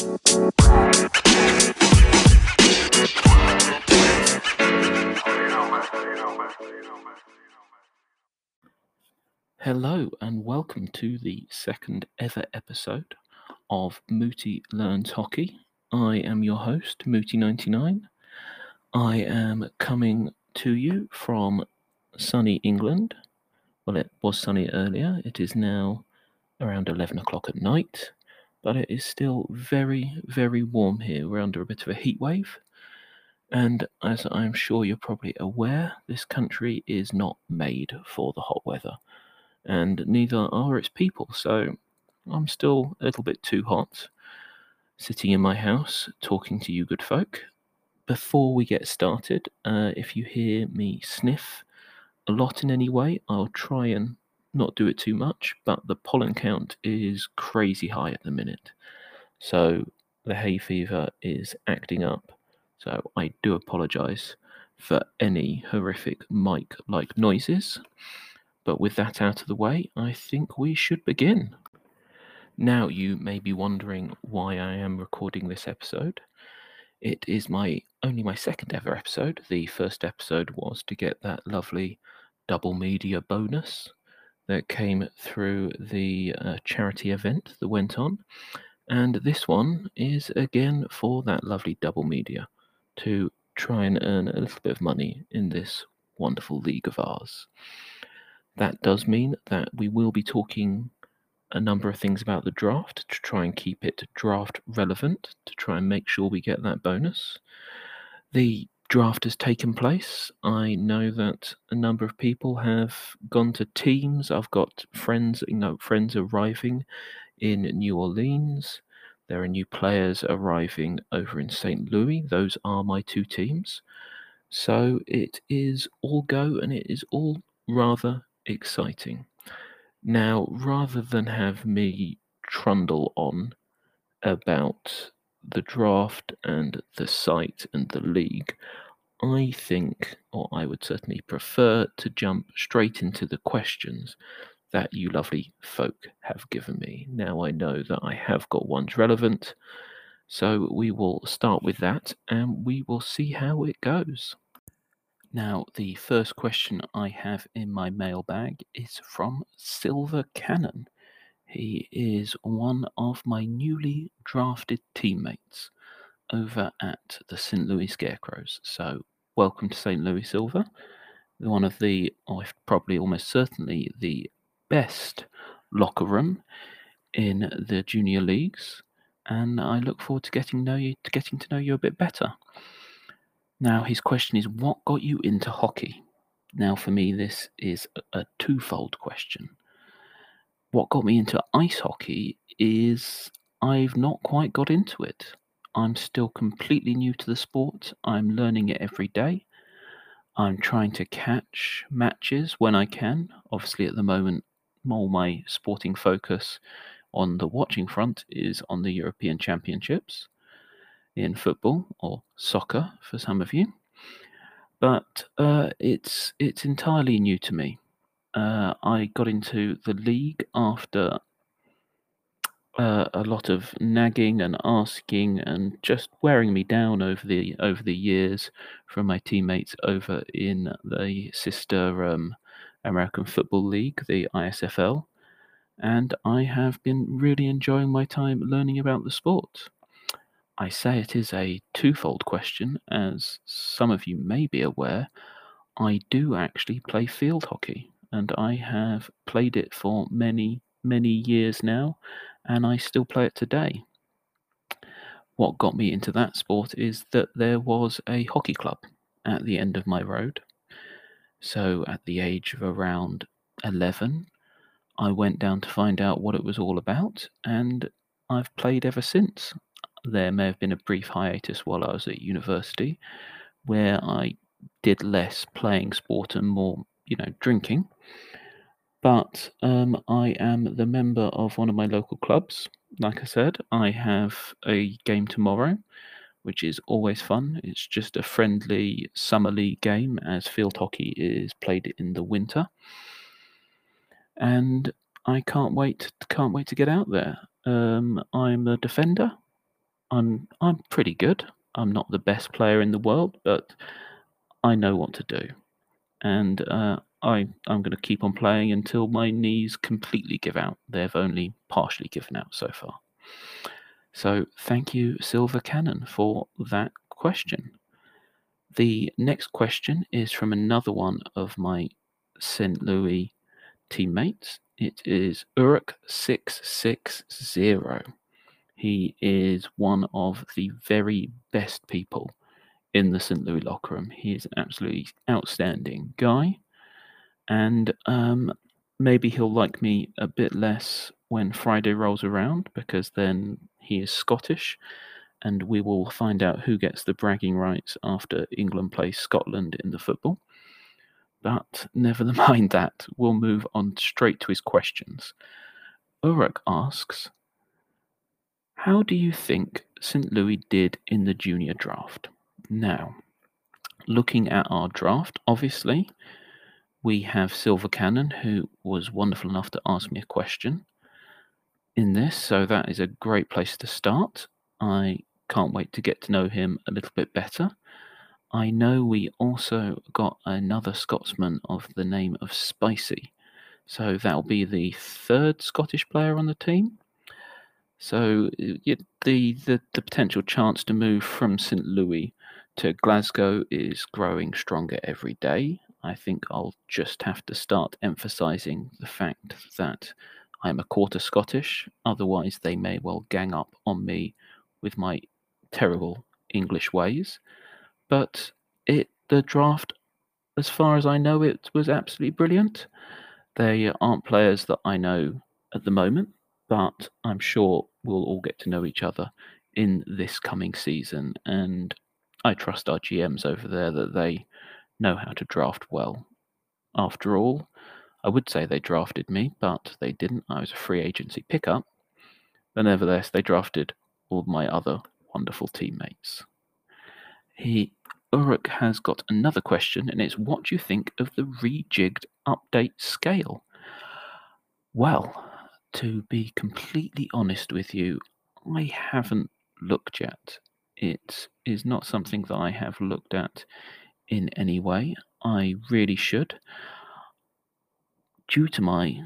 Hello and welcome to the second ever episode of Mooty Learns Hockey. I am your host, Mooty99. I am coming to you from sunny England. Well, it was sunny earlier. It is now around 11 o'clock at night, but it is still very, very warm here. We're under a bit of a heat wave. And as I'm sure you're probably aware, this country is not made for the hot weather and neither are its people. So I'm still a little bit too hot sitting in my house talking to you good folk. Before we get started, uh, if you hear me sniff a lot in any way, I'll try and not do it too much, but the pollen count is crazy high at the minute. So the hay fever is acting up. So I do apologize for any horrific mic like noises. But with that out of the way, I think we should begin. Now, you may be wondering why I am recording this episode. It is my only my second ever episode. The first episode was to get that lovely double media bonus that came through the uh, charity event that went on. And this one is again for that lovely double media to try and earn a little bit of money in this wonderful league of ours. That does mean that we will be talking a number of things about the draft to try and keep it draft relevant, to try and make sure we get that bonus. The draft has taken place. I know that a number of people have gone to teams. I've got friends, you know, friends arriving in New Orleans. There are new players arriving over in St. Louis. Those are my two teams. So it is all go and it is all rather exciting. Now, rather than have me trundle on about the draft and the site and the league, I think, or I would certainly prefer to jump straight into the questions that you lovely folk have given me. Now I know that I have got ones relevant, so we will start with that and we will see how it goes. Now, the first question I have in my mailbag is from Silver Cannon. He is one of my newly drafted teammates over at the St. Louis Scarecrows. So, welcome to St. Louis Silver, one of the, oh, or probably almost certainly the best locker room in the junior leagues. And I look forward to getting know you, to getting to know you a bit better. Now, his question is, what got you into hockey? Now, for me, this is a twofold question. What got me into ice hockey is I've not quite got into it. I'm still completely new to the sport. I'm learning it every day. I'm trying to catch matches when I can. Obviously, at the moment, all my sporting focus on the watching front is on the European Championships in football or soccer for some of you, but uh, it's it's entirely new to me. Uh, I got into the league after uh, a lot of nagging and asking and just wearing me down over the over the years from my teammates over in the sister um, American Football League, the ISFL, and I have been really enjoying my time learning about the sport. I say it is a twofold question, as some of you may be aware, I do actually play field hockey, and I have played it for many, many years now, and I still play it today. What got me into that sport is that there was a hockey club at the end of my road. So, at the age of around 11, I went down to find out what it was all about, and I've played ever since there may have been a brief hiatus while I was at university where I did less playing sport and more, you know, drinking. But um, I am the member of one of my local clubs. Like I said, I have a game tomorrow, which is always fun. It's just a friendly summer league game, as field hockey is played in the winter. And I can't wait, can't wait to get out there. Um, I'm a defender, I'm I'm pretty good. I'm not the best player in the world, but I know what to do, and uh, I I'm going to keep on playing until my knees completely give out. They've only partially given out so far. So thank you, Silver Cannon, for that question. The next question is from another one of my St. Louis teammates. It is Uruk660. He is one of the very best people in the St. Louis locker room. He is an absolutely outstanding guy. And um, maybe he'll like me a bit less when Friday rolls around because then he is Scottish and we will find out who gets the bragging rights after England plays Scotland in the football. But never mind that, we'll move on straight to his questions. Uruk asks, How do you think St. Louis did in the junior draft? Now, looking at our draft, obviously, we have Silver Cannon, who was wonderful enough to ask me a question in this, so that is a great place to start. I can't wait to get to know him a little bit better. I know we also got another Scotsman of the name of Spicy. So that'll be the third Scottish player on the team. So the, the, the potential chance to move from St. Louis to Glasgow is growing stronger every day. I think I'll just have to start emphasizing the fact that I'm a quarter Scottish, otherwise, they may well gang up on me with my terrible English ways. But it the draft, as far as I know, it was absolutely brilliant. They aren't players that I know at the moment, but I'm sure we'll all get to know each other in this coming season. And I trust our GMs over there that they know how to draft well. After all, I would say they drafted me, but they didn't. I was a free agency pickup. But nevertheless, they drafted all my other wonderful teammates. He Uruk has got another question, and it's what do you think of the rejigged update scale? Well, to be completely honest with you, I haven't looked yet. It is not something that I have looked at in any way. I really should. Due to my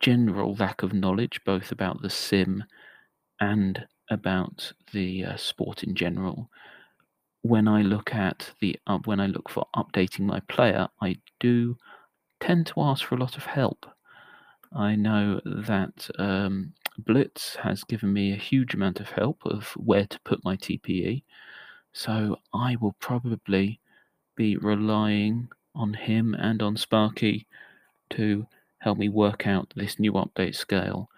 general lack of knowledge, both about the sim and about the uh, sport in general, when I look at the uh, when I look for updating my player, I do tend to ask for a lot of help. I know that um, Blitz has given me a huge amount of help of where to put my TPE, so I will probably be relying on him and on Sparky to help me work out this new update scale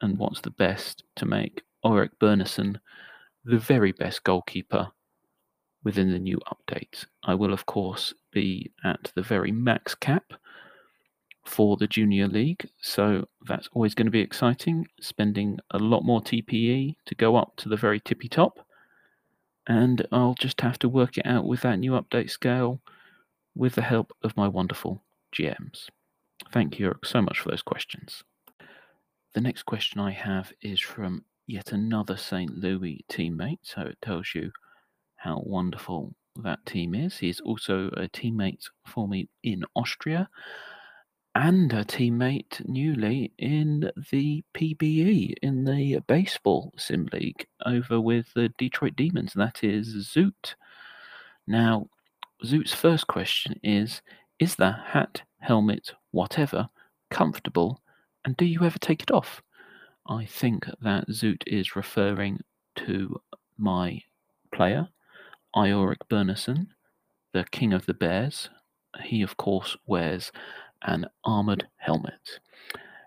and what's the best to make Iorek Byrnison the very best goalkeeper within the new update. I will, of course, be at the very max cap for the Junior League, so that's always going to be exciting. Spending a lot more TPE to go up to the very tippy top, and I'll just have to work it out with that new update scale with the help of my wonderful GMs. Thank you so much for those questions. The next question I have is from yet another St. Louis teammate, so it tells you how wonderful that team is. He's also a teammate for me in Austria and a teammate newly in the PBE, in the Baseball Sim League, over with the Detroit Demons. That is Zoot. Now, Zoot's first question is Is the hat, helmet, whatever comfortable, and do you ever take it off? I think that Zoot is referring to my player, Iorek Byrnison, the King of the Bears. He, of course, wears an armored helmet.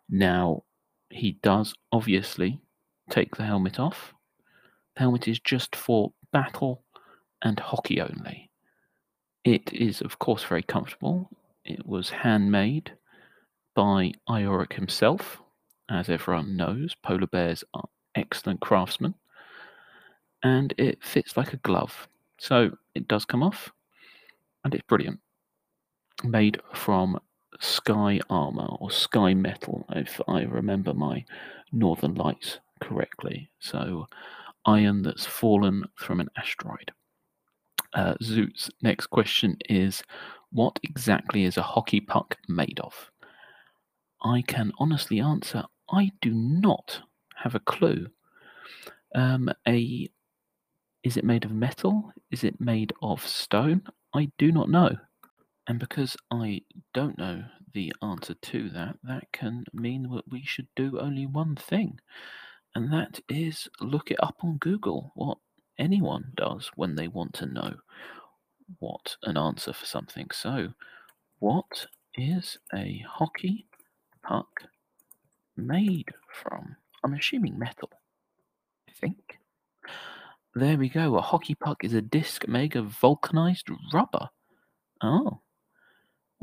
Now, he does obviously take the helmet off. The helmet is just for battle and hockey only. It is, of course, very comfortable. It was handmade by Iorek himself. As everyone knows, polar bears are excellent craftsmen. And it fits like a glove. So it does come off, and it's brilliant. Made from sky armor or sky metal, if I remember my Northern Lights correctly. So iron that's fallen from an asteroid. Uh, Zoot's next question is What exactly is a hockey puck made of? I can honestly answer I do not have a clue. Um, a is it made of metal? Is it made of stone? I do not know. And because I don't know the answer to that, that can mean that we should do only one thing, and that is look it up on Google, what anyone does when they want to know what an answer for something. So, what is a hockey puck made from? I'm assuming metal. I think. There we go. A hockey puck is a disc made of vulcanized rubber. Oh.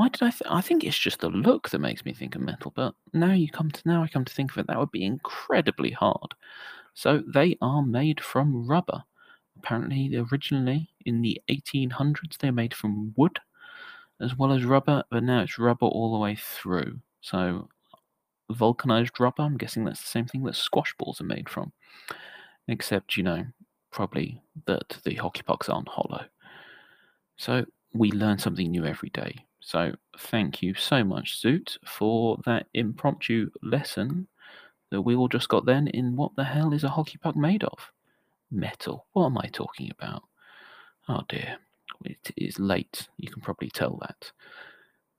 Why did I? Th- I think it's just the look that makes me think of metal. But now you come to now I come to think of it, that would be incredibly hard. So they are made from rubber. Apparently, originally in the 1800s, they're made from wood as well as rubber, but now it's rubber all the way through. So vulcanized rubber. I'm guessing that's the same thing that squash balls are made from, except you know probably that the hockey pucks aren't hollow. So we learn something new every day. So thank you so much, Zoot, for that impromptu lesson that we all just got then in what the hell is a hockey puck made of? Metal. What am I talking about? Oh dear. It is late. You can probably tell that.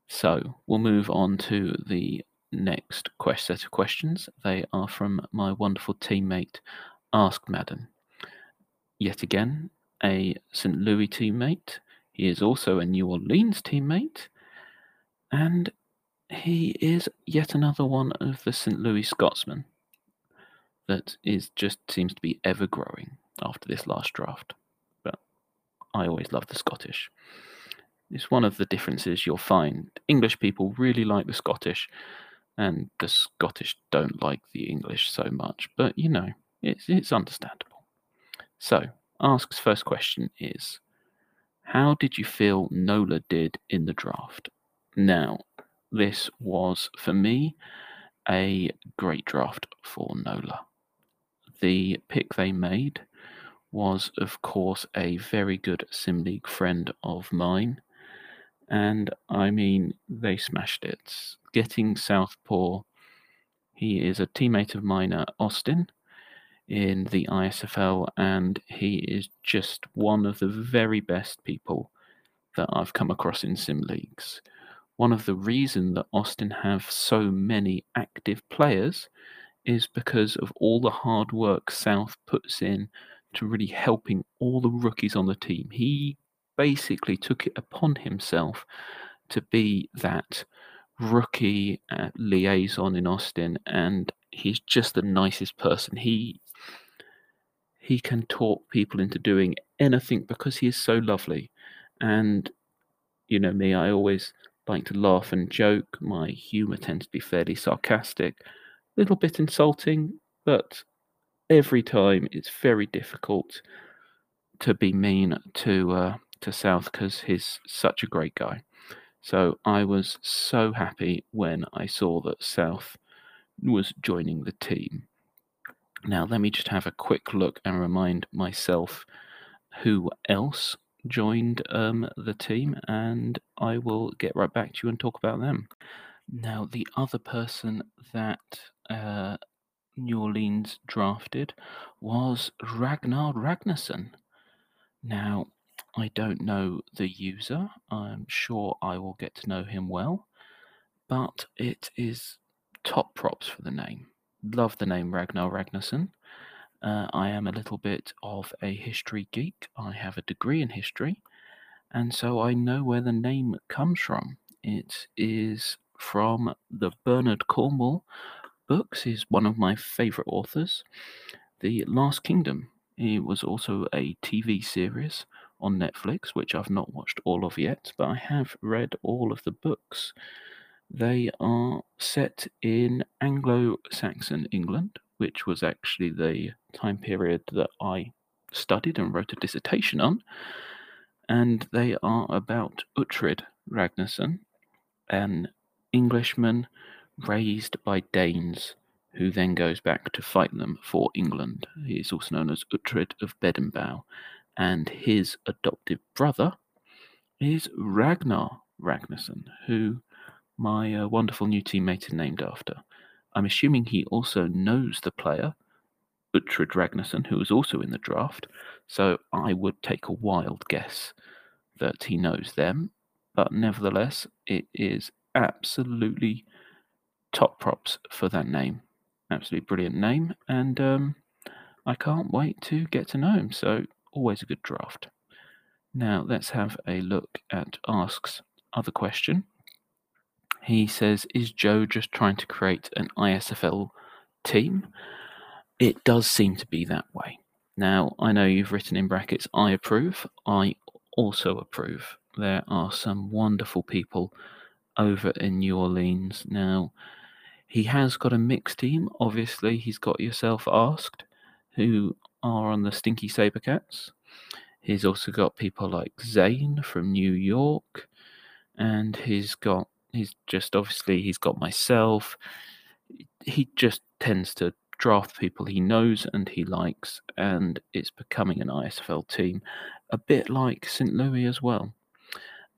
So we'll move on to the next quest set of questions. They are from my wonderful teammate, Ask Madden. Yet again, a St. Louis teammate. He is also a New Orleans teammate. And he is yet another one of the St. Louis Scotsmen that is just seems to be ever growing after this last draft. But I always love the Scottish. It's one of the differences you'll find. English people really like the Scottish, and the Scottish don't like the English so much. But you know, it's it's understandable. So, Ask's first question is How did you feel Nola did in the draft? Now, this was for me a great draft for Nola. The pick they made was, of course, a very good Sim League friend of mine. And I mean, they smashed it. Getting Southpaw, he is a teammate of mine at Austin in the ISFL, and he is just one of the very best people that I've come across in sim leagues. One of the reasons that Austin have so many active players is because of all the hard work South puts in to really helping all the rookies on the team. He basically took it upon himself to be that rookie uh, liaison in Austin, and he's just the nicest person. He he can talk people into doing anything because he is so lovely. And you know me, I always like to laugh and joke. My humor tends to be fairly sarcastic, a little bit insulting, but every time it's very difficult to be mean to uh, to South because he's such a great guy. So I was so happy when I saw that South was joining the team. Now, let me just have a quick look and remind myself who else joined um, the team, and I will get right back to you and talk about them. Now, the other person that uh, New Orleans drafted was Ragnar Ragnarsson. Now, I don't know the user. I'm sure I will get to know him well, but it is top props for the name. Love the name Ragnar Ragnarsson. Uh, I am a little bit of a history geek. I have a degree in history, and so I know where the name comes from. It is from the Bernard Cornwell books. He's one of my favorite authors. The Last Kingdom. It was also a TV series on Netflix, which I've not watched all of yet, but I have read all of the books. They are set in Anglo Saxon England, which was actually the time period that I studied and wrote a dissertation on. And they are about Uhtred Ragnarsson, an Englishman raised by Danes who then goes back to fight them for England. He is also known as Uhtred of Bebbanburg, and his adoptive brother is Ragnar Ragnarsson, who my uh, wonderful new teammate is named after. I'm assuming he also knows the player, Uhtred Ragnarsson, who was also in the draft, so I would take a wild guess that he knows them, but nevertheless, it is absolutely top props for that name. Absolutely brilliant name, and um, I can't wait to get to know him. So, always a good draft. Now, let's have a look at Ask's other question. He says, Is Joe just trying to create an ISFL team? It does seem to be that way. Now, I know you've written in brackets, I approve. I also approve. There are some wonderful people over in New Orleans. Now, he has got a mixed team. Obviously, he's got yourself asked, who are on the Stinky Sabercats. He's also got people like Zane from New York, and he's got he's just obviously he's got myself. He just tends to draft people he knows and he likes, and it's becoming an ISFL team, a bit like St. Louis as well.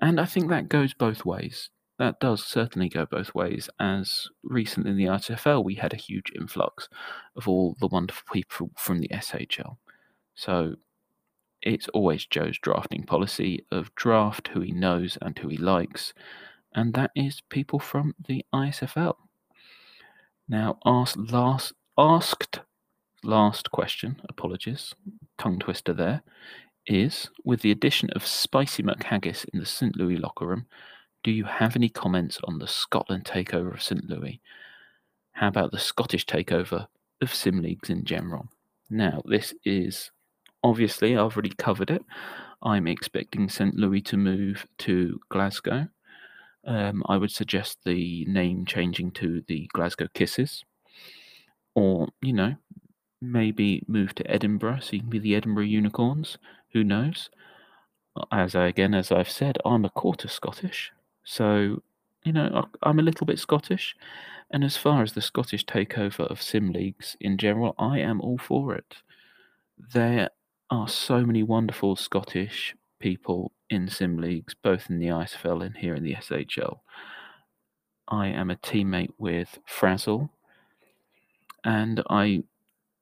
And I think that goes both ways that does certainly go both ways, as recently in the ISFL we had a huge influx of all the wonderful people from the SHL. So it's always Joe's drafting policy of draft who he knows and who he likes, and that is people from the ISFL. Now, asked last, asked last question, apologies, tongue twister there, is with the addition of Spicy McHaggis in the St. Louis locker room, do you have any comments on the Scotland takeover of St. Louis? How about the Scottish takeover of sim leagues in general? Now, this is obviously, I've already covered it. I'm expecting St. Louis to move to Glasgow. Um, I would suggest the name changing to the Glasgow Kisses. Or, you know, maybe move to Edinburgh so you can be the Edinburgh Unicorns. Who knows? As I, again, as I've said, I'm a quarter Scottish. So, you know, I'm a little bit Scottish. And as far as the Scottish takeover of sim leagues in general, I am all for it. There are so many wonderful Scottish people in sim leagues, both in the ISFL and here in the SHL. I am a teammate with Frazzle, and I,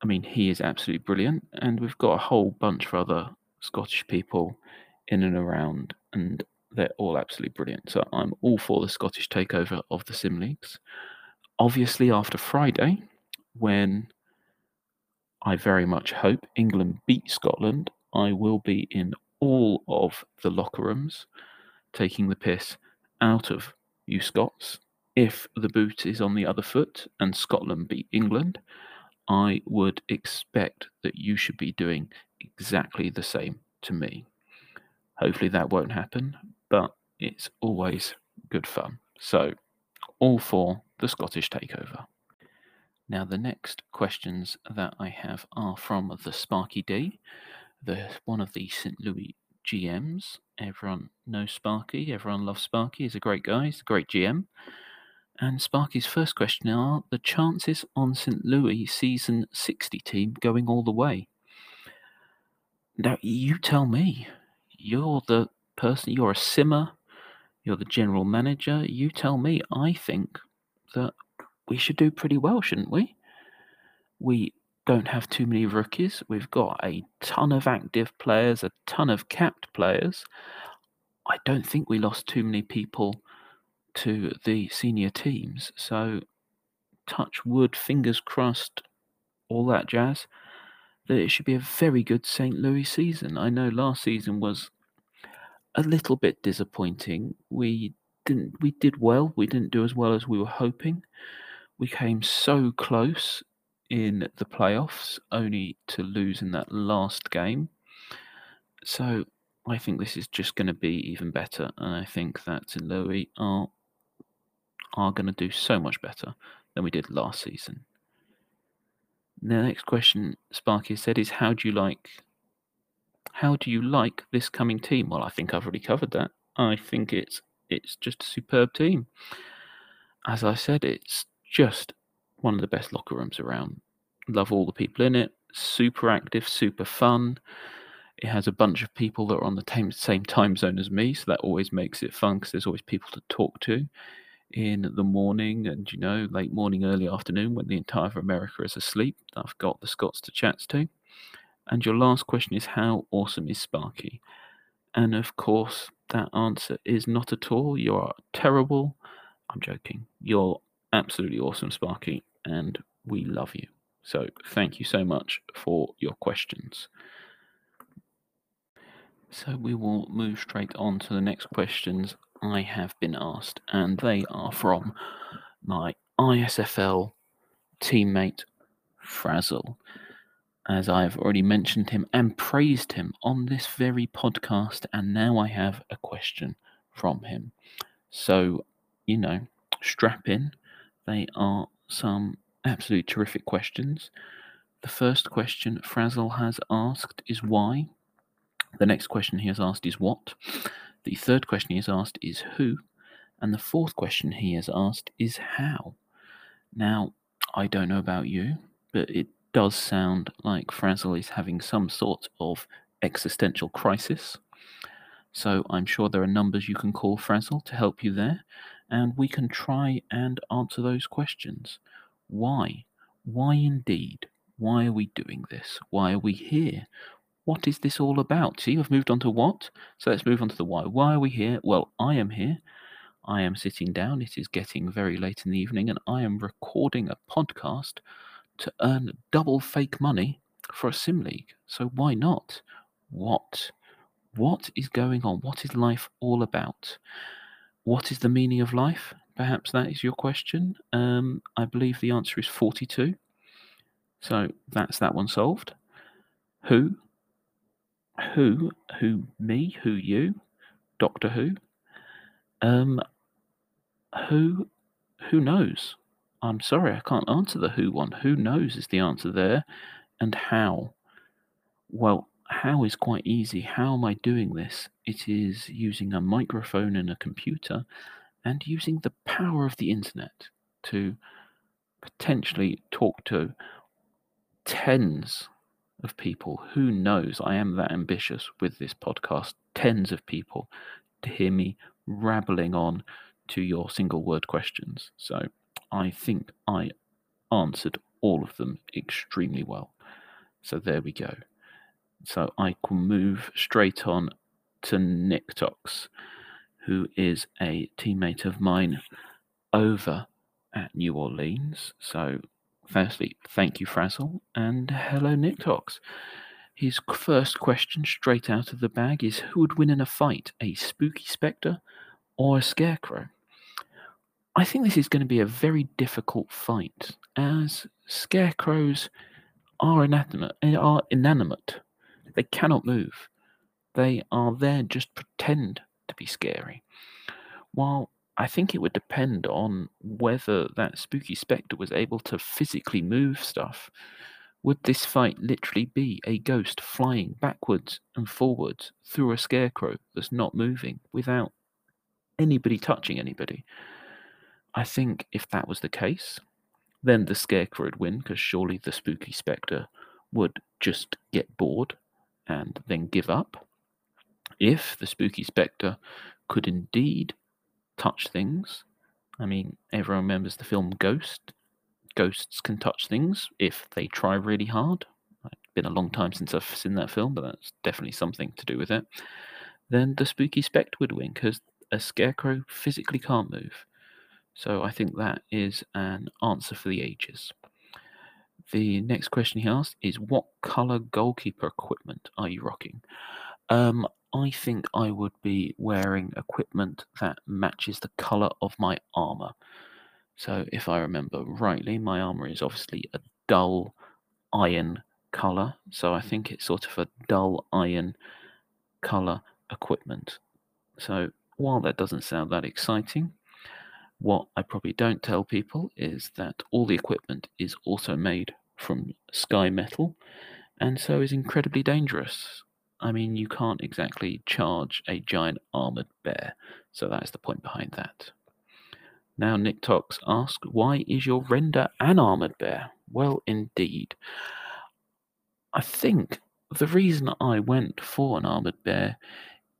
I mean, he is absolutely brilliant, and we've got a whole bunch of other Scottish people in and around, and they're all absolutely brilliant. So I'm all for the Scottish takeover of the sim leagues. Obviously, after Friday, when I very much hope England beat Scotland, I will be in all of the locker rooms taking the piss out of you Scots. If the boot is on the other foot and Scotland beat England, I would expect that you should be doing exactly the same to me. Hopefully that won't happen, but it's always good fun. So, all for the Scottish takeover. Now, the next questions that I have are from the Sparky D, the one of the St. Louis GMs. Everyone knows Sparky. Everyone loves Sparky. He's a great guy. He's a great GM. And Sparky's first question are the chances on St. Louis season 60 team going all the way? Now, you tell me. You're the person, you're a simmer, you're the general manager. You tell me. I think that we should do pretty well, shouldn't we? We don't have too many rookies. We've got a ton of active players, a ton of capped players. I don't think we lost too many people to the senior teams. So, touch wood, fingers crossed, all that jazz, that it should be a very good St. Louis season. I know last season was a little bit disappointing. We didn't we did well. We didn't do as well as we were hoping. We came so close in the playoffs, only to lose in that last game. So I think this is just going to be even better, and I think that. Louis are are going to do so much better than we did last season. The next question Sparky said is, "How do you like how do you like this coming team? Well, I think I've already covered that. I think it's it's just a superb team. As I said, it's just one of the best locker rooms around. Love all the people in it. Super active, super fun. It has a bunch of people that are on the same time zone as me, so that always makes it fun because there's always people to talk to in the morning and you know late morning, early afternoon when the entire of America is asleep. I've got the Scots to chat to. And your last question is how awesome is Sparky? And of course, that answer is not at all. You are terrible. I'm joking. You're absolutely awesome, Sparky, and we love you. So thank you so much for your questions. So we will move straight on to the next questions I have been asked, and they are from my ISFL teammate Frazzle as I've already mentioned him and praised him on this very podcast, and now I have a question from him. So, you know, strap in. They are some absolutely terrific questions. The first question Frazzle has asked is why. The next question he has asked is what. The third question he has asked is who. And the fourth question he has asked is how. Now, I don't know about you, but it does sound like Frazzle is having some sort of existential crisis. So I'm sure there are numbers you can call Frazzle to help you there, and we can try and answer those questions. Why? Why indeed? Why are we doing this? Why are we here? What is this all about? See, I've moved on to what? So let's move on to the why. Why are we here? Well, I am here. I am sitting down. It is getting very late in the evening, and I am recording a podcast to earn double fake money for a sim league. So why not? What? What is going on? What is life all about? What is the meaning of life? Perhaps that is your question. Um, I believe the answer is 42. So that's that one solved. Who? Who? Who? Me? Who? You? Doctor Who? Um, who? Who knows? I'm sorry, I can't answer the who one. Who knows is the answer there. And how? Well, how is quite easy. How am I doing this? It is using a microphone and a computer and using the power of the internet to potentially talk to tens of people. Who knows? I am that ambitious with this podcast. Tens of people to hear me rabbling on to your single word questions. So I think I answered all of them extremely well. So there we go. So I can move straight on to Nick Tox, who is a teammate of mine over at New Orleans. So, firstly, thank you, Frazzle, and hello, Nick Tox. His first question, straight out of the bag, is Who would win in a fight, a spooky spectre or a scarecrow? I think this is going to be a very difficult fight, as scarecrows are inanimate. Are inanimate. They cannot move. They are there just pretend to be scary. While I think it would depend on whether that spooky spectre was able to physically move stuff. Would this fight literally be a ghost flying backwards and forwards through a scarecrow that's not moving without anybody touching anybody? I think if that was the case, then the Scarecrow would win because surely the Spooky Spectre would just get bored and then give up. If the Spooky Spectre could indeed touch things, I mean, everyone remembers the film Ghost. Ghosts can touch things if they try really hard. It's been a long time since I've seen that film, but that's definitely something to do with it. Then the Spooky Spectre would win because a Scarecrow physically can't move. So I think that is an answer for the ages. The next question he asked is What color goalkeeper equipment are you rocking? Um, I think I would be wearing equipment that matches the color of my armor. So if I remember rightly, my armor is obviously a dull iron color. So I think it's sort of a dull iron color equipment. So while that doesn't sound that exciting, what I probably don't tell people is that all the equipment is also made from sky metal and so is incredibly dangerous. I mean, you can't exactly charge a giant armored bear, so that's the point behind that. Now, Nick Tox asks, why is your render an armored bear? Well, indeed. I think the reason I went for an armored bear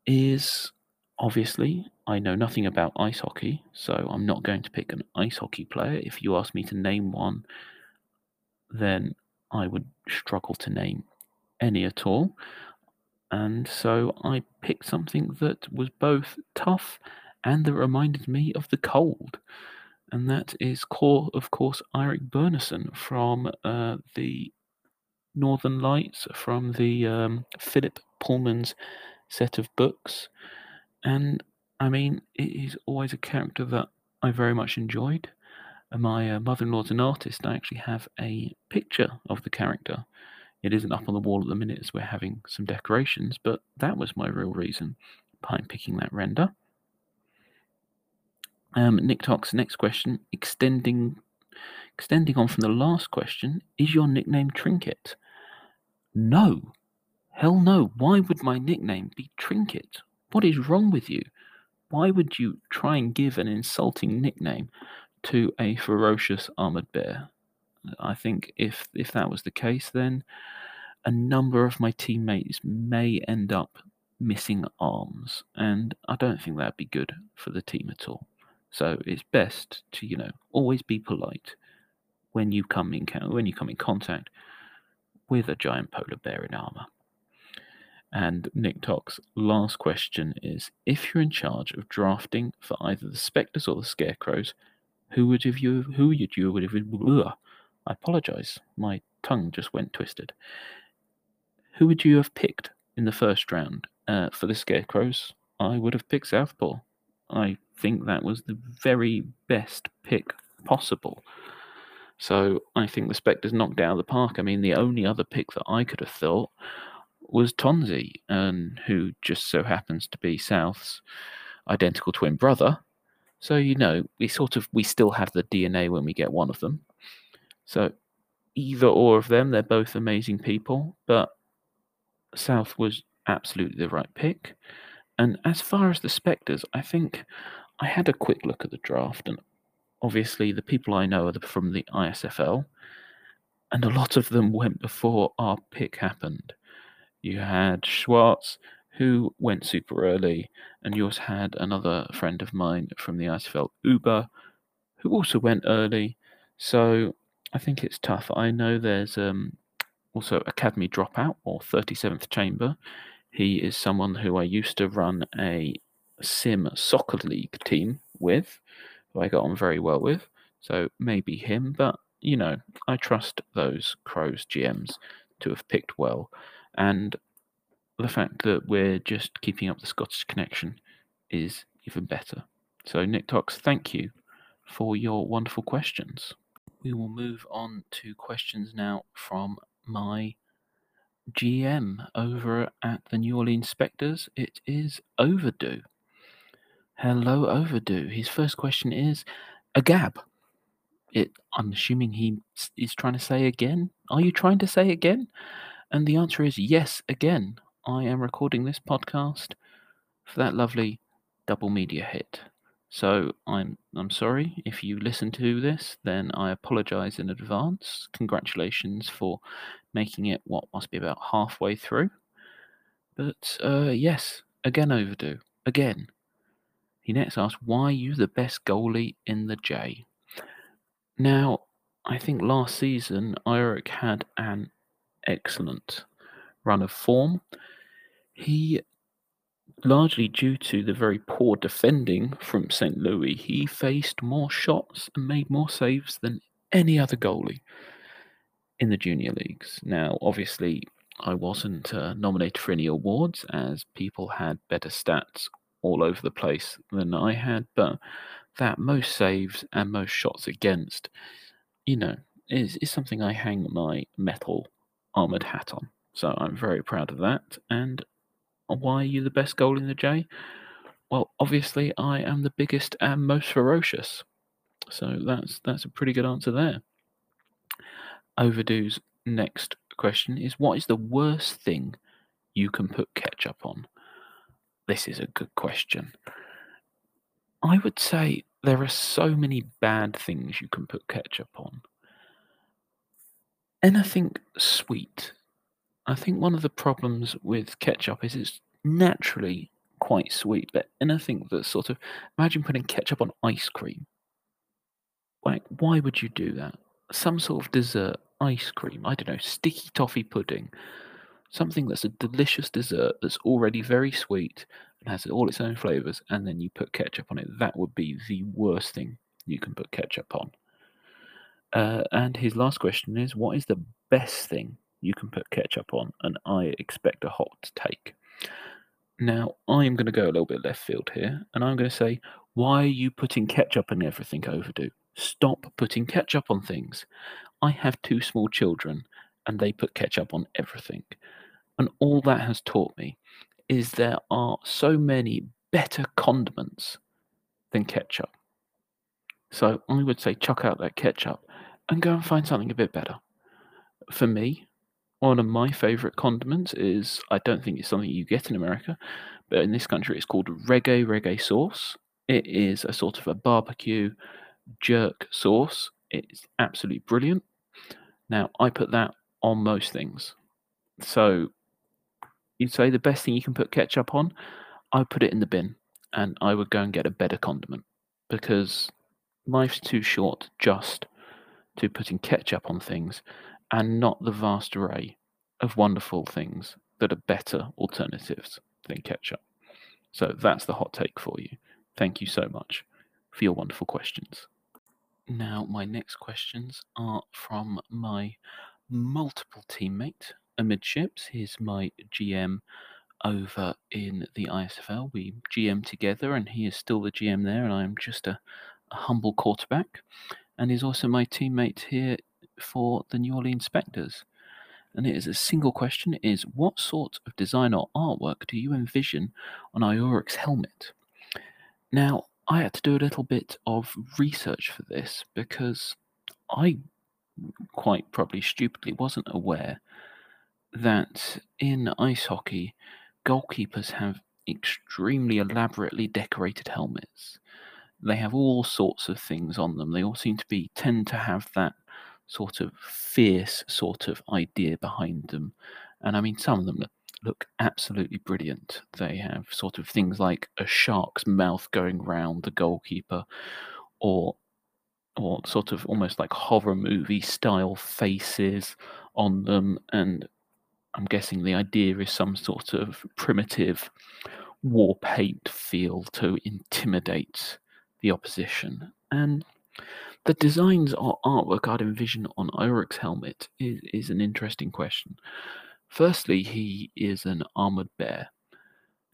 is obviously I know nothing about ice hockey, so I'm not going to pick an ice hockey player. If you ask me to name one, then I would struggle to name any at all. And so I picked something that was both tough and that reminded me of the cold. And that is, core, of course, Iorek Byrnison from uh, the Northern Lights, from the um, Philip Pullman's set of books. And I mean, it is always a character that I very much enjoyed. My uh, mother in law's an artist. I actually have a picture of the character. It isn't up on the wall at the minute as we're having some decorations, but that was my real reason behind picking that render. Um, Nick Tox, next question, extending extending on from the last question, is your nickname Trinket? No. Hell no. Why would my nickname be Trinket? What is wrong with you? Why would you try and give an insulting nickname to a ferocious armored bear? I think if if that was the case, then a number of my teammates may end up missing arms, and I don't think that'd be good for the team at all. So it's best to you know always be polite when you come in when you come in contact with a giant polar bear in armor. And Nick Tox, last question is if you're in charge of drafting for either the Spectres or the Scarecrows, who would have you who would you would have I apologize, my tongue just went twisted. Who would you have picked in the first round? Uh, for the Scarecrows, I would have picked Southpaw. I think that was the very best pick possible. So I think the Spectres knocked out of the park. I mean, the only other pick that I could have thought was Tonzi, and who just so happens to be South's identical twin brother. So you know, we sort of we still have the DNA when we get one of them. So either or of them, they're both amazing people, but South was absolutely the right pick. And as far as the Spectres, I think I had a quick look at the draft, and obviously the people I know are from the ISFL, and a lot of them went before our pick happened. You had Schwartz, who went super early, and you also had another friend of mine from the ISFL, Uber, who also went early. So I think it's tough. I know there's um, also Academy Dropout or 37th Chamber. He is someone who I used to run a Sim Soccer League team with, who I got on very well with. So maybe him, but you know, I trust those Crows GMs to have picked well. And the fact that we're just keeping up the Scottish connection is even better. So, Nick Tox, thank you for your wonderful questions. We will move on to questions now from my GM over at the New Orleans Spectres. It is Overdue. Hello, Overdue. His first question is a gab. It, I'm assuming he is trying to say again. Are you trying to say again? And the answer is yes, again. I am recording this podcast for that lovely double media hit. So I'm I'm sorry if you listen to this, then I apologize in advance. Congratulations for making it what must be about halfway through. But uh, yes, again overdue. Again. He next asks, why you the best goalie in the J? Now, I think last season Iorek had an excellent run of form. He, largely due to the very poor defending from St. Louis, he faced more shots and made more saves than any other goalie in the junior leagues. Now, obviously, I wasn't uh, nominated for any awards as people had better stats all over the place than I had, but that most saves and most shots against, you know, is, is something I hang my metal armored hat on. So I'm very proud of that. And why are you the best goal in the J? Well, obviously I am the biggest and most ferocious. So that's that's a pretty good answer there. Overdue's next question is what is the worst thing you can put ketchup on? This is a good question. I would say there are so many bad things you can put ketchup on. Anything sweet. I think one of the problems with ketchup is it's naturally quite sweet, but anything that's sort of imagine putting ketchup on ice cream. Like, why would you do that? Some sort of dessert, ice cream, I don't know, sticky toffee pudding, something that's a delicious dessert that's already very sweet and has all its own flavors, and then you put ketchup on it. That would be the worst thing you can put ketchup on. Uh, and his last question is What is the best thing you can put ketchup on? And I expect a hot take. Now, I'm going to go a little bit left field here, and I'm going to say, Why are you putting ketchup on everything, Overdue? Stop putting ketchup on things. I have two small children, and they put ketchup on everything. And all that has taught me is there are so many better condiments than ketchup. So I would say chuck out that ketchup and go and find something a bit better. For me, one of my favorite condiments is I don't think it's something you get in America, but in this country it's called reggae reggae sauce. It is a sort of a barbecue jerk sauce. It's absolutely brilliant. Now, I put that on most things. So you'd say the best thing you can put ketchup on, I put it in the bin and I would go and get a better condiment because life's too short just to putting ketchup on things and not the vast array of wonderful things that are better alternatives than ketchup. So that's the hot take for you. Thank you so much for your wonderful questions. Now, my next questions are from my multiple teammate amidships. He's my GM over in the ISFL. We GM together, and he is still the GM there, and I am just a, a humble quarterback. And he's also my teammate here for the New Orleans Spectres. And it is a single question: is what sort of design or artwork do you envision on Iorek's helmet? Now, I had to do a little bit of research for this because I quite probably stupidly wasn't aware that in ice hockey, goalkeepers have extremely elaborately decorated helmets. They have all sorts of things on them. They all seem to be tend to have that sort of fierce sort of idea behind them. And I mean, some of them look, look absolutely brilliant. They have sort of things like a shark's mouth going round the goalkeeper, or or sort of almost like horror movie style faces on them, and I'm guessing the idea is some sort of primitive war paint feel to intimidate the opposition. And the designs or artwork I'd envision on Iorek's helmet is, is an interesting question. Firstly, he is an armored bear.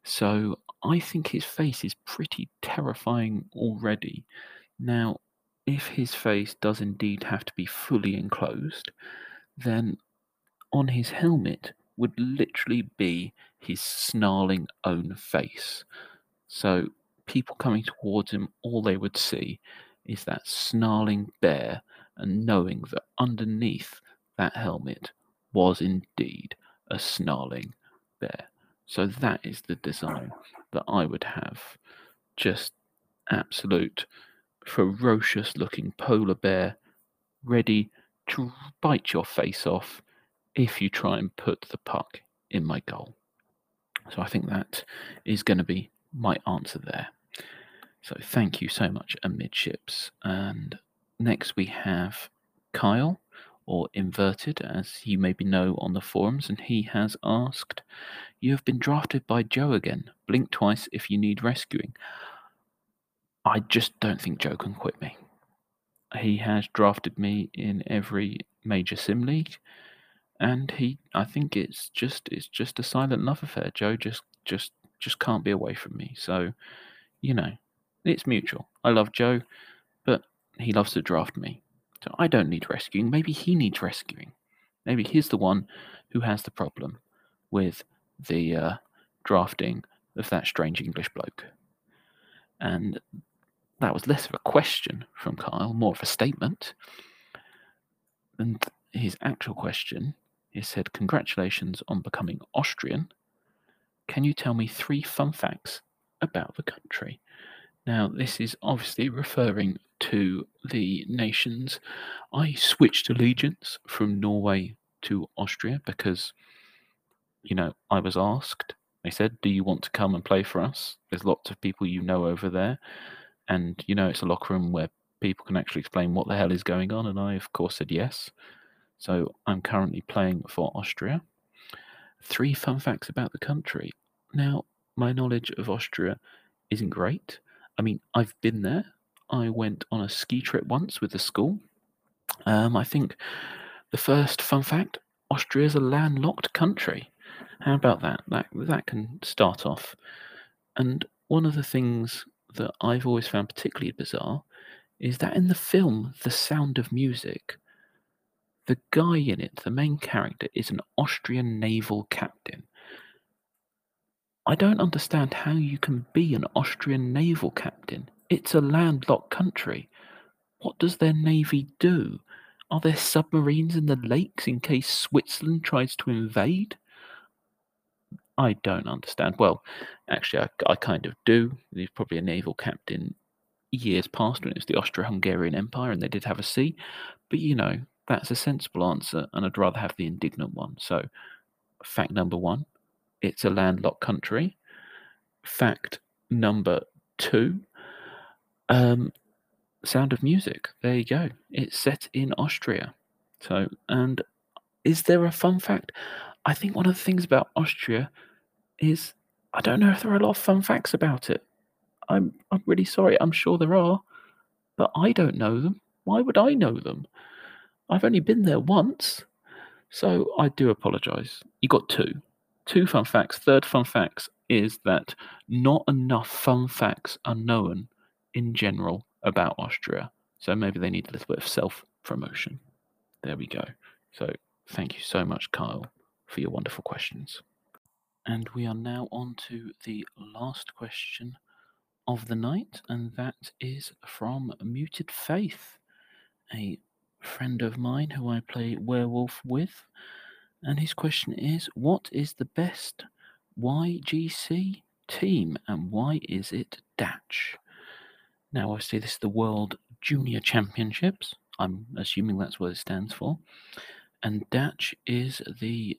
So I think his face is pretty terrifying already. Now, if his face does indeed have to be fully enclosed, then on his helmet would literally be his snarling own face. So people coming towards him, all they would see is that snarling bear and knowing that underneath that helmet was indeed a snarling bear. So that is the design that I would have. Just absolute ferocious looking polar bear ready to bite your face off if you try and put the puck in my goal. So I think that is going to be my answer there. So thank you so much, amidships. And next we have Kyle, or Inverted, as you maybe know on the forums, and he has asked, You have been drafted by Joe again. Blink twice if you need rescuing. I just don't think Joe can quit me. He has drafted me in every major sim league and he I think it's just it's just a silent love affair. Joe just just just can't be away from me. So, you know, it's mutual. I love Joe, but he loves to draft me. So I don't need rescuing. Maybe he needs rescuing. Maybe he's the one who has the problem with the uh, drafting of that strange English bloke. And that was less of a question from Kyle, more of a statement. And his actual question he said, Congratulations on becoming Austrian. Can you tell me three fun facts about the country? Now, this is obviously referring to the nations. I switched allegiance from Norway to Austria because, you know, I was asked. They said, Do you want to come and play for us? There's lots of people you know over there. And, you know, it's a locker room where people can actually explain what the hell is going on. And I, of course, said yes. So I'm currently playing for Austria. Three fun facts about the country. Now, my knowledge of Austria isn't great. I mean, I've been there. I went on a ski trip once with the school. Um, I think the first fun fact Austria is a landlocked country. How about that? That that can start off. And one of the things that I've always found particularly bizarre is that in the film The Sound of Music, the guy in it, the main character, is an Austrian naval captain. I don't understand how you can be an Austrian naval captain. It's a landlocked country. What does their navy do? Are there submarines in the lakes in case Switzerland tries to invade? I don't understand. Well, actually, I, I kind of do. He's probably a naval captain years past when it was the Austro Hungarian Empire and they did have a sea. But, you know, that's a sensible answer, and I'd rather have the indignant one. So, fact number one it's a landlocked country. Fact number two um, Sound of Music. There you go. It's set in Austria. So, and is there a fun fact? I think one of the things about Austria is I don't know if there are a lot of fun facts about it. I'm I'm really sorry. I'm sure there are, but I don't know them. Why would I know them? I've only been there once, so I do apologise. You got two, two fun facts. Third fun facts is that not enough fun facts are known in general about Austria. So maybe they need a little bit of self promotion. There we go. So thank you so much, Kyle, for your wonderful questions. And we are now on to the last question of the night, and that is from Muted Faith, a friend of mine who I play Werewolf with. And his question is What is the best YGC team, and why is it DACH? Now, obviously, this is the World Junior Championships. I'm assuming that's what it stands for. And DACH is the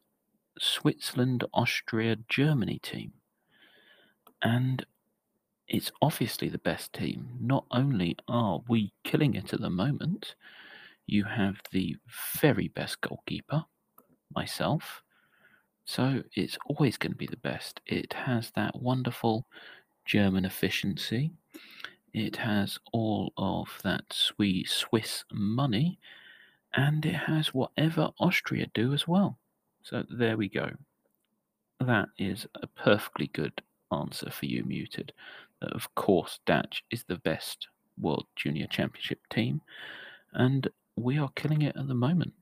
Switzerland, Austria, Germany team. And it's obviously the best team. Not only are we killing it at the moment, you have the very best goalkeeper, myself. So it's always going to be the best. It has that wonderful German efficiency. It has all of that sweet Swiss money, and it has whatever Austria do as well. So there we go. That is a perfectly good answer for you, Muted. Of course, DACH is the best World Junior Championship team, and we are killing it at the moment.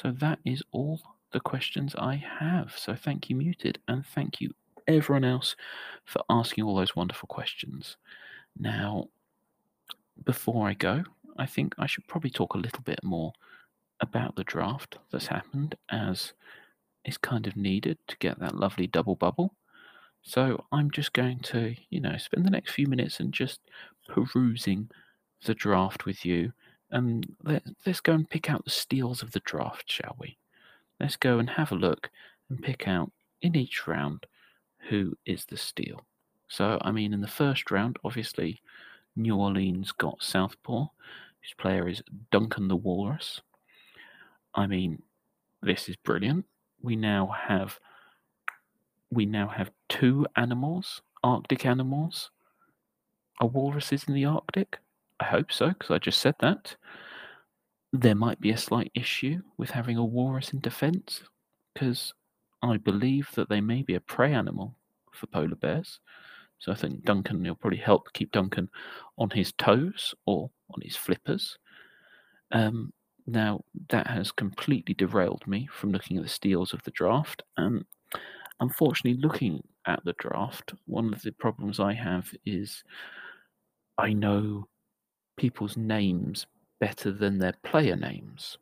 So that is all the questions I have. So thank you, Muted, and thank you everyone else for asking all those wonderful questions. Now, before I go, I think I should probably talk a little bit more about the draft that's happened, as is kind of needed to get that lovely double bubble. So I'm just going to, you know, spend the next few minutes and just perusing the draft with you. And let, let's go and pick out the steals of the draft, shall we? Let's go and have a look and pick out in each round who is the steal. So, I mean, in the first round, obviously, New Orleans got Southpaw, whose player is Duncan the Walrus. I mean, this is brilliant. We now have we now have two animals, Arctic animals. Are walruses in the Arctic? I hope so, because I just said that. There might be a slight issue with having a walrus in defense, because I believe that they may be a prey animal for polar bears. So I think Duncan will probably help keep Duncan on his toes or on his flippers. Um, now that has completely derailed me from looking at the steals of the draft. And unfortunately, looking at the draft, one of the problems I have is I know people's names better than their player names.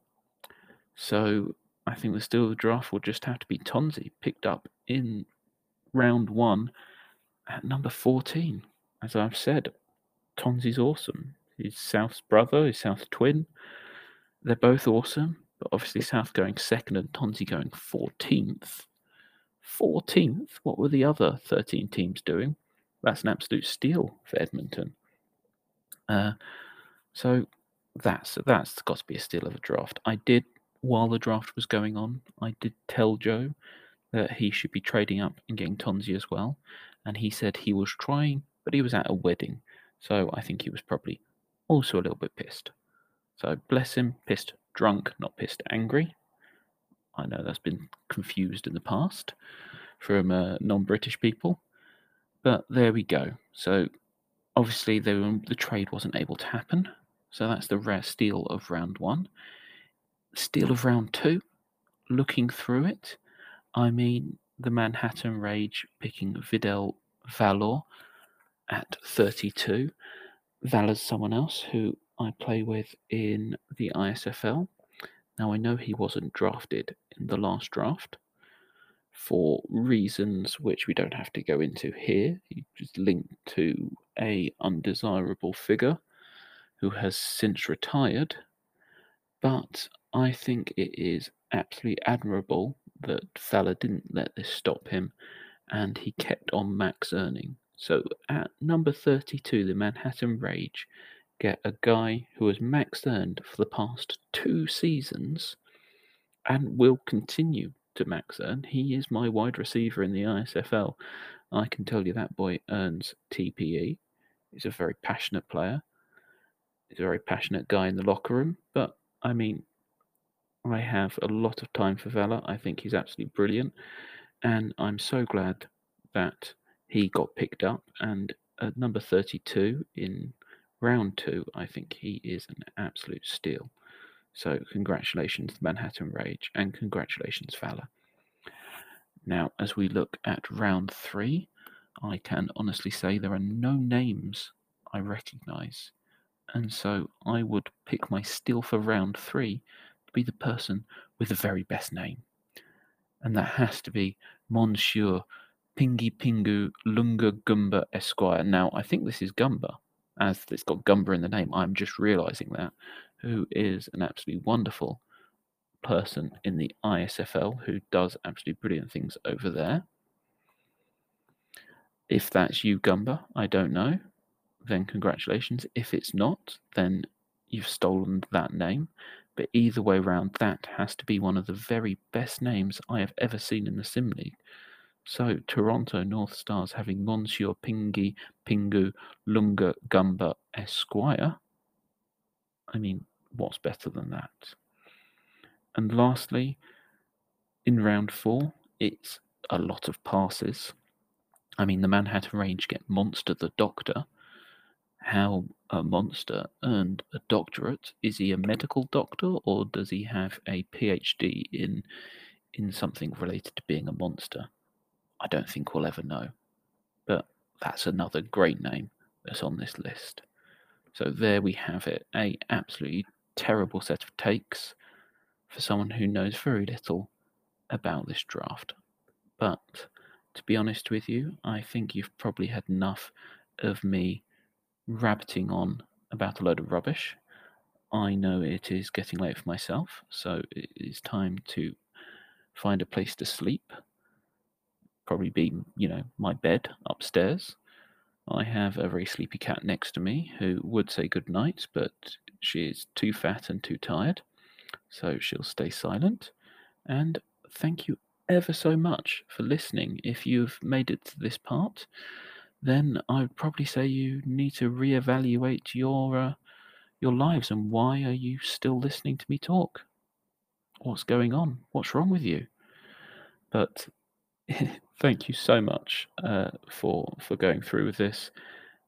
So I think the steal of the draft will just have to be Tonzi, picked up in round one at number 14. As I've said, Tonzi's awesome. He's South's brother, he's South's twin. They're both awesome, but obviously South going second and Tonzi going 14th. 14th? What were the other 13 teams doing? That's an absolute steal for Edmonton. Uh, so that's that's got to be a steal of a draft. I did while the draft was going on, I did tell Joe that he should be trading up and getting Tonzi as well, and he said he was trying, but he was at a wedding, so I think he was probably also a little bit pissed. So bless him, pissed drunk, not pissed angry. I know that's been confused in the past from uh, non-British people, but there we go. So obviously the, the trade wasn't able to happen. So that's the rare steal of round one. Steal of round two, looking through it, I mean the Manhattan Rage picking Vidal Valor at 32. Valor's someone else who I play with in the ISFL. Now I know he wasn't drafted in the last draft for reasons which we don't have to go into here. He just linked to a undesirable figure who has since retired. But I think it is absolutely admirable that Fella didn't let this stop him and he kept on max earning. So at number 32, the Manhattan Rage get a guy who has max earned for the past two seasons and will continue to max earn. He is my wide receiver in the ISFL. I can tell you that boy earns TPE. He's a very passionate player. He's a very passionate guy in the locker room. But I mean, I have a lot of time for Valor. I think he's absolutely brilliant. And I'm so glad that he got picked up. And at number 32 in round two, I think he is an absolute steal. So, congratulations, Manhattan Rage, and congratulations, Valor. Now, as we look at round three, I can honestly say there are no names I recognize. And so I would pick my steal for round three to be the person with the very best name. And that has to be Monsieur Pingy Pingu Lunga Gumba Esquire. Now, I think this is Gumba, as it's got Gumba in the name. I'm just realizing that who is an absolutely wonderful person in the ISFL who does absolutely brilliant things over there. If that's you, Gumba, I don't know, then congratulations. If it's not, then you've stolen that name. But either way round, that has to be one of the very best names I have ever seen in the Sim League. So Toronto North Stars having Monsieur Pingy Pingu Lunga Gumba Esquire. I mean, what's better than that? And lastly, in round four, it's a lot of passes. I mean, the Manhattan Rage get Monster the Doctor. How a monster earned a doctorate? Is he a medical doctor or does he have a PhD in in something related to being a monster? I don't think we'll ever know. But that's another great name that's on this list. So there we have it. A absolutely terrible set of takes for someone who knows very little about this draft. But to be honest with you, I think you've probably had enough of me rabbiting on about a load of rubbish. I know it is getting late for myself, so it is time to find a place to sleep. Probably be, you know, my bed upstairs. I have a very sleepy cat next to me who would say good night, but she is too fat and too tired, so she'll stay silent. And thank you ever so much for listening. If you've made it to this part, then I would probably say you need to reevaluate your uh, your lives and why are you still listening to me talk? What's going on? What's wrong with you? But thank you so much uh, for for going through with this,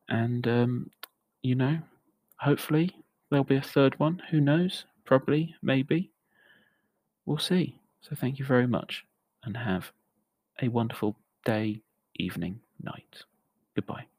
and um, you know, hopefully there'll be a third one. Who knows? Probably, maybe. We'll see. So thank you very much, and have a wonderful day, evening, night. Goodbye.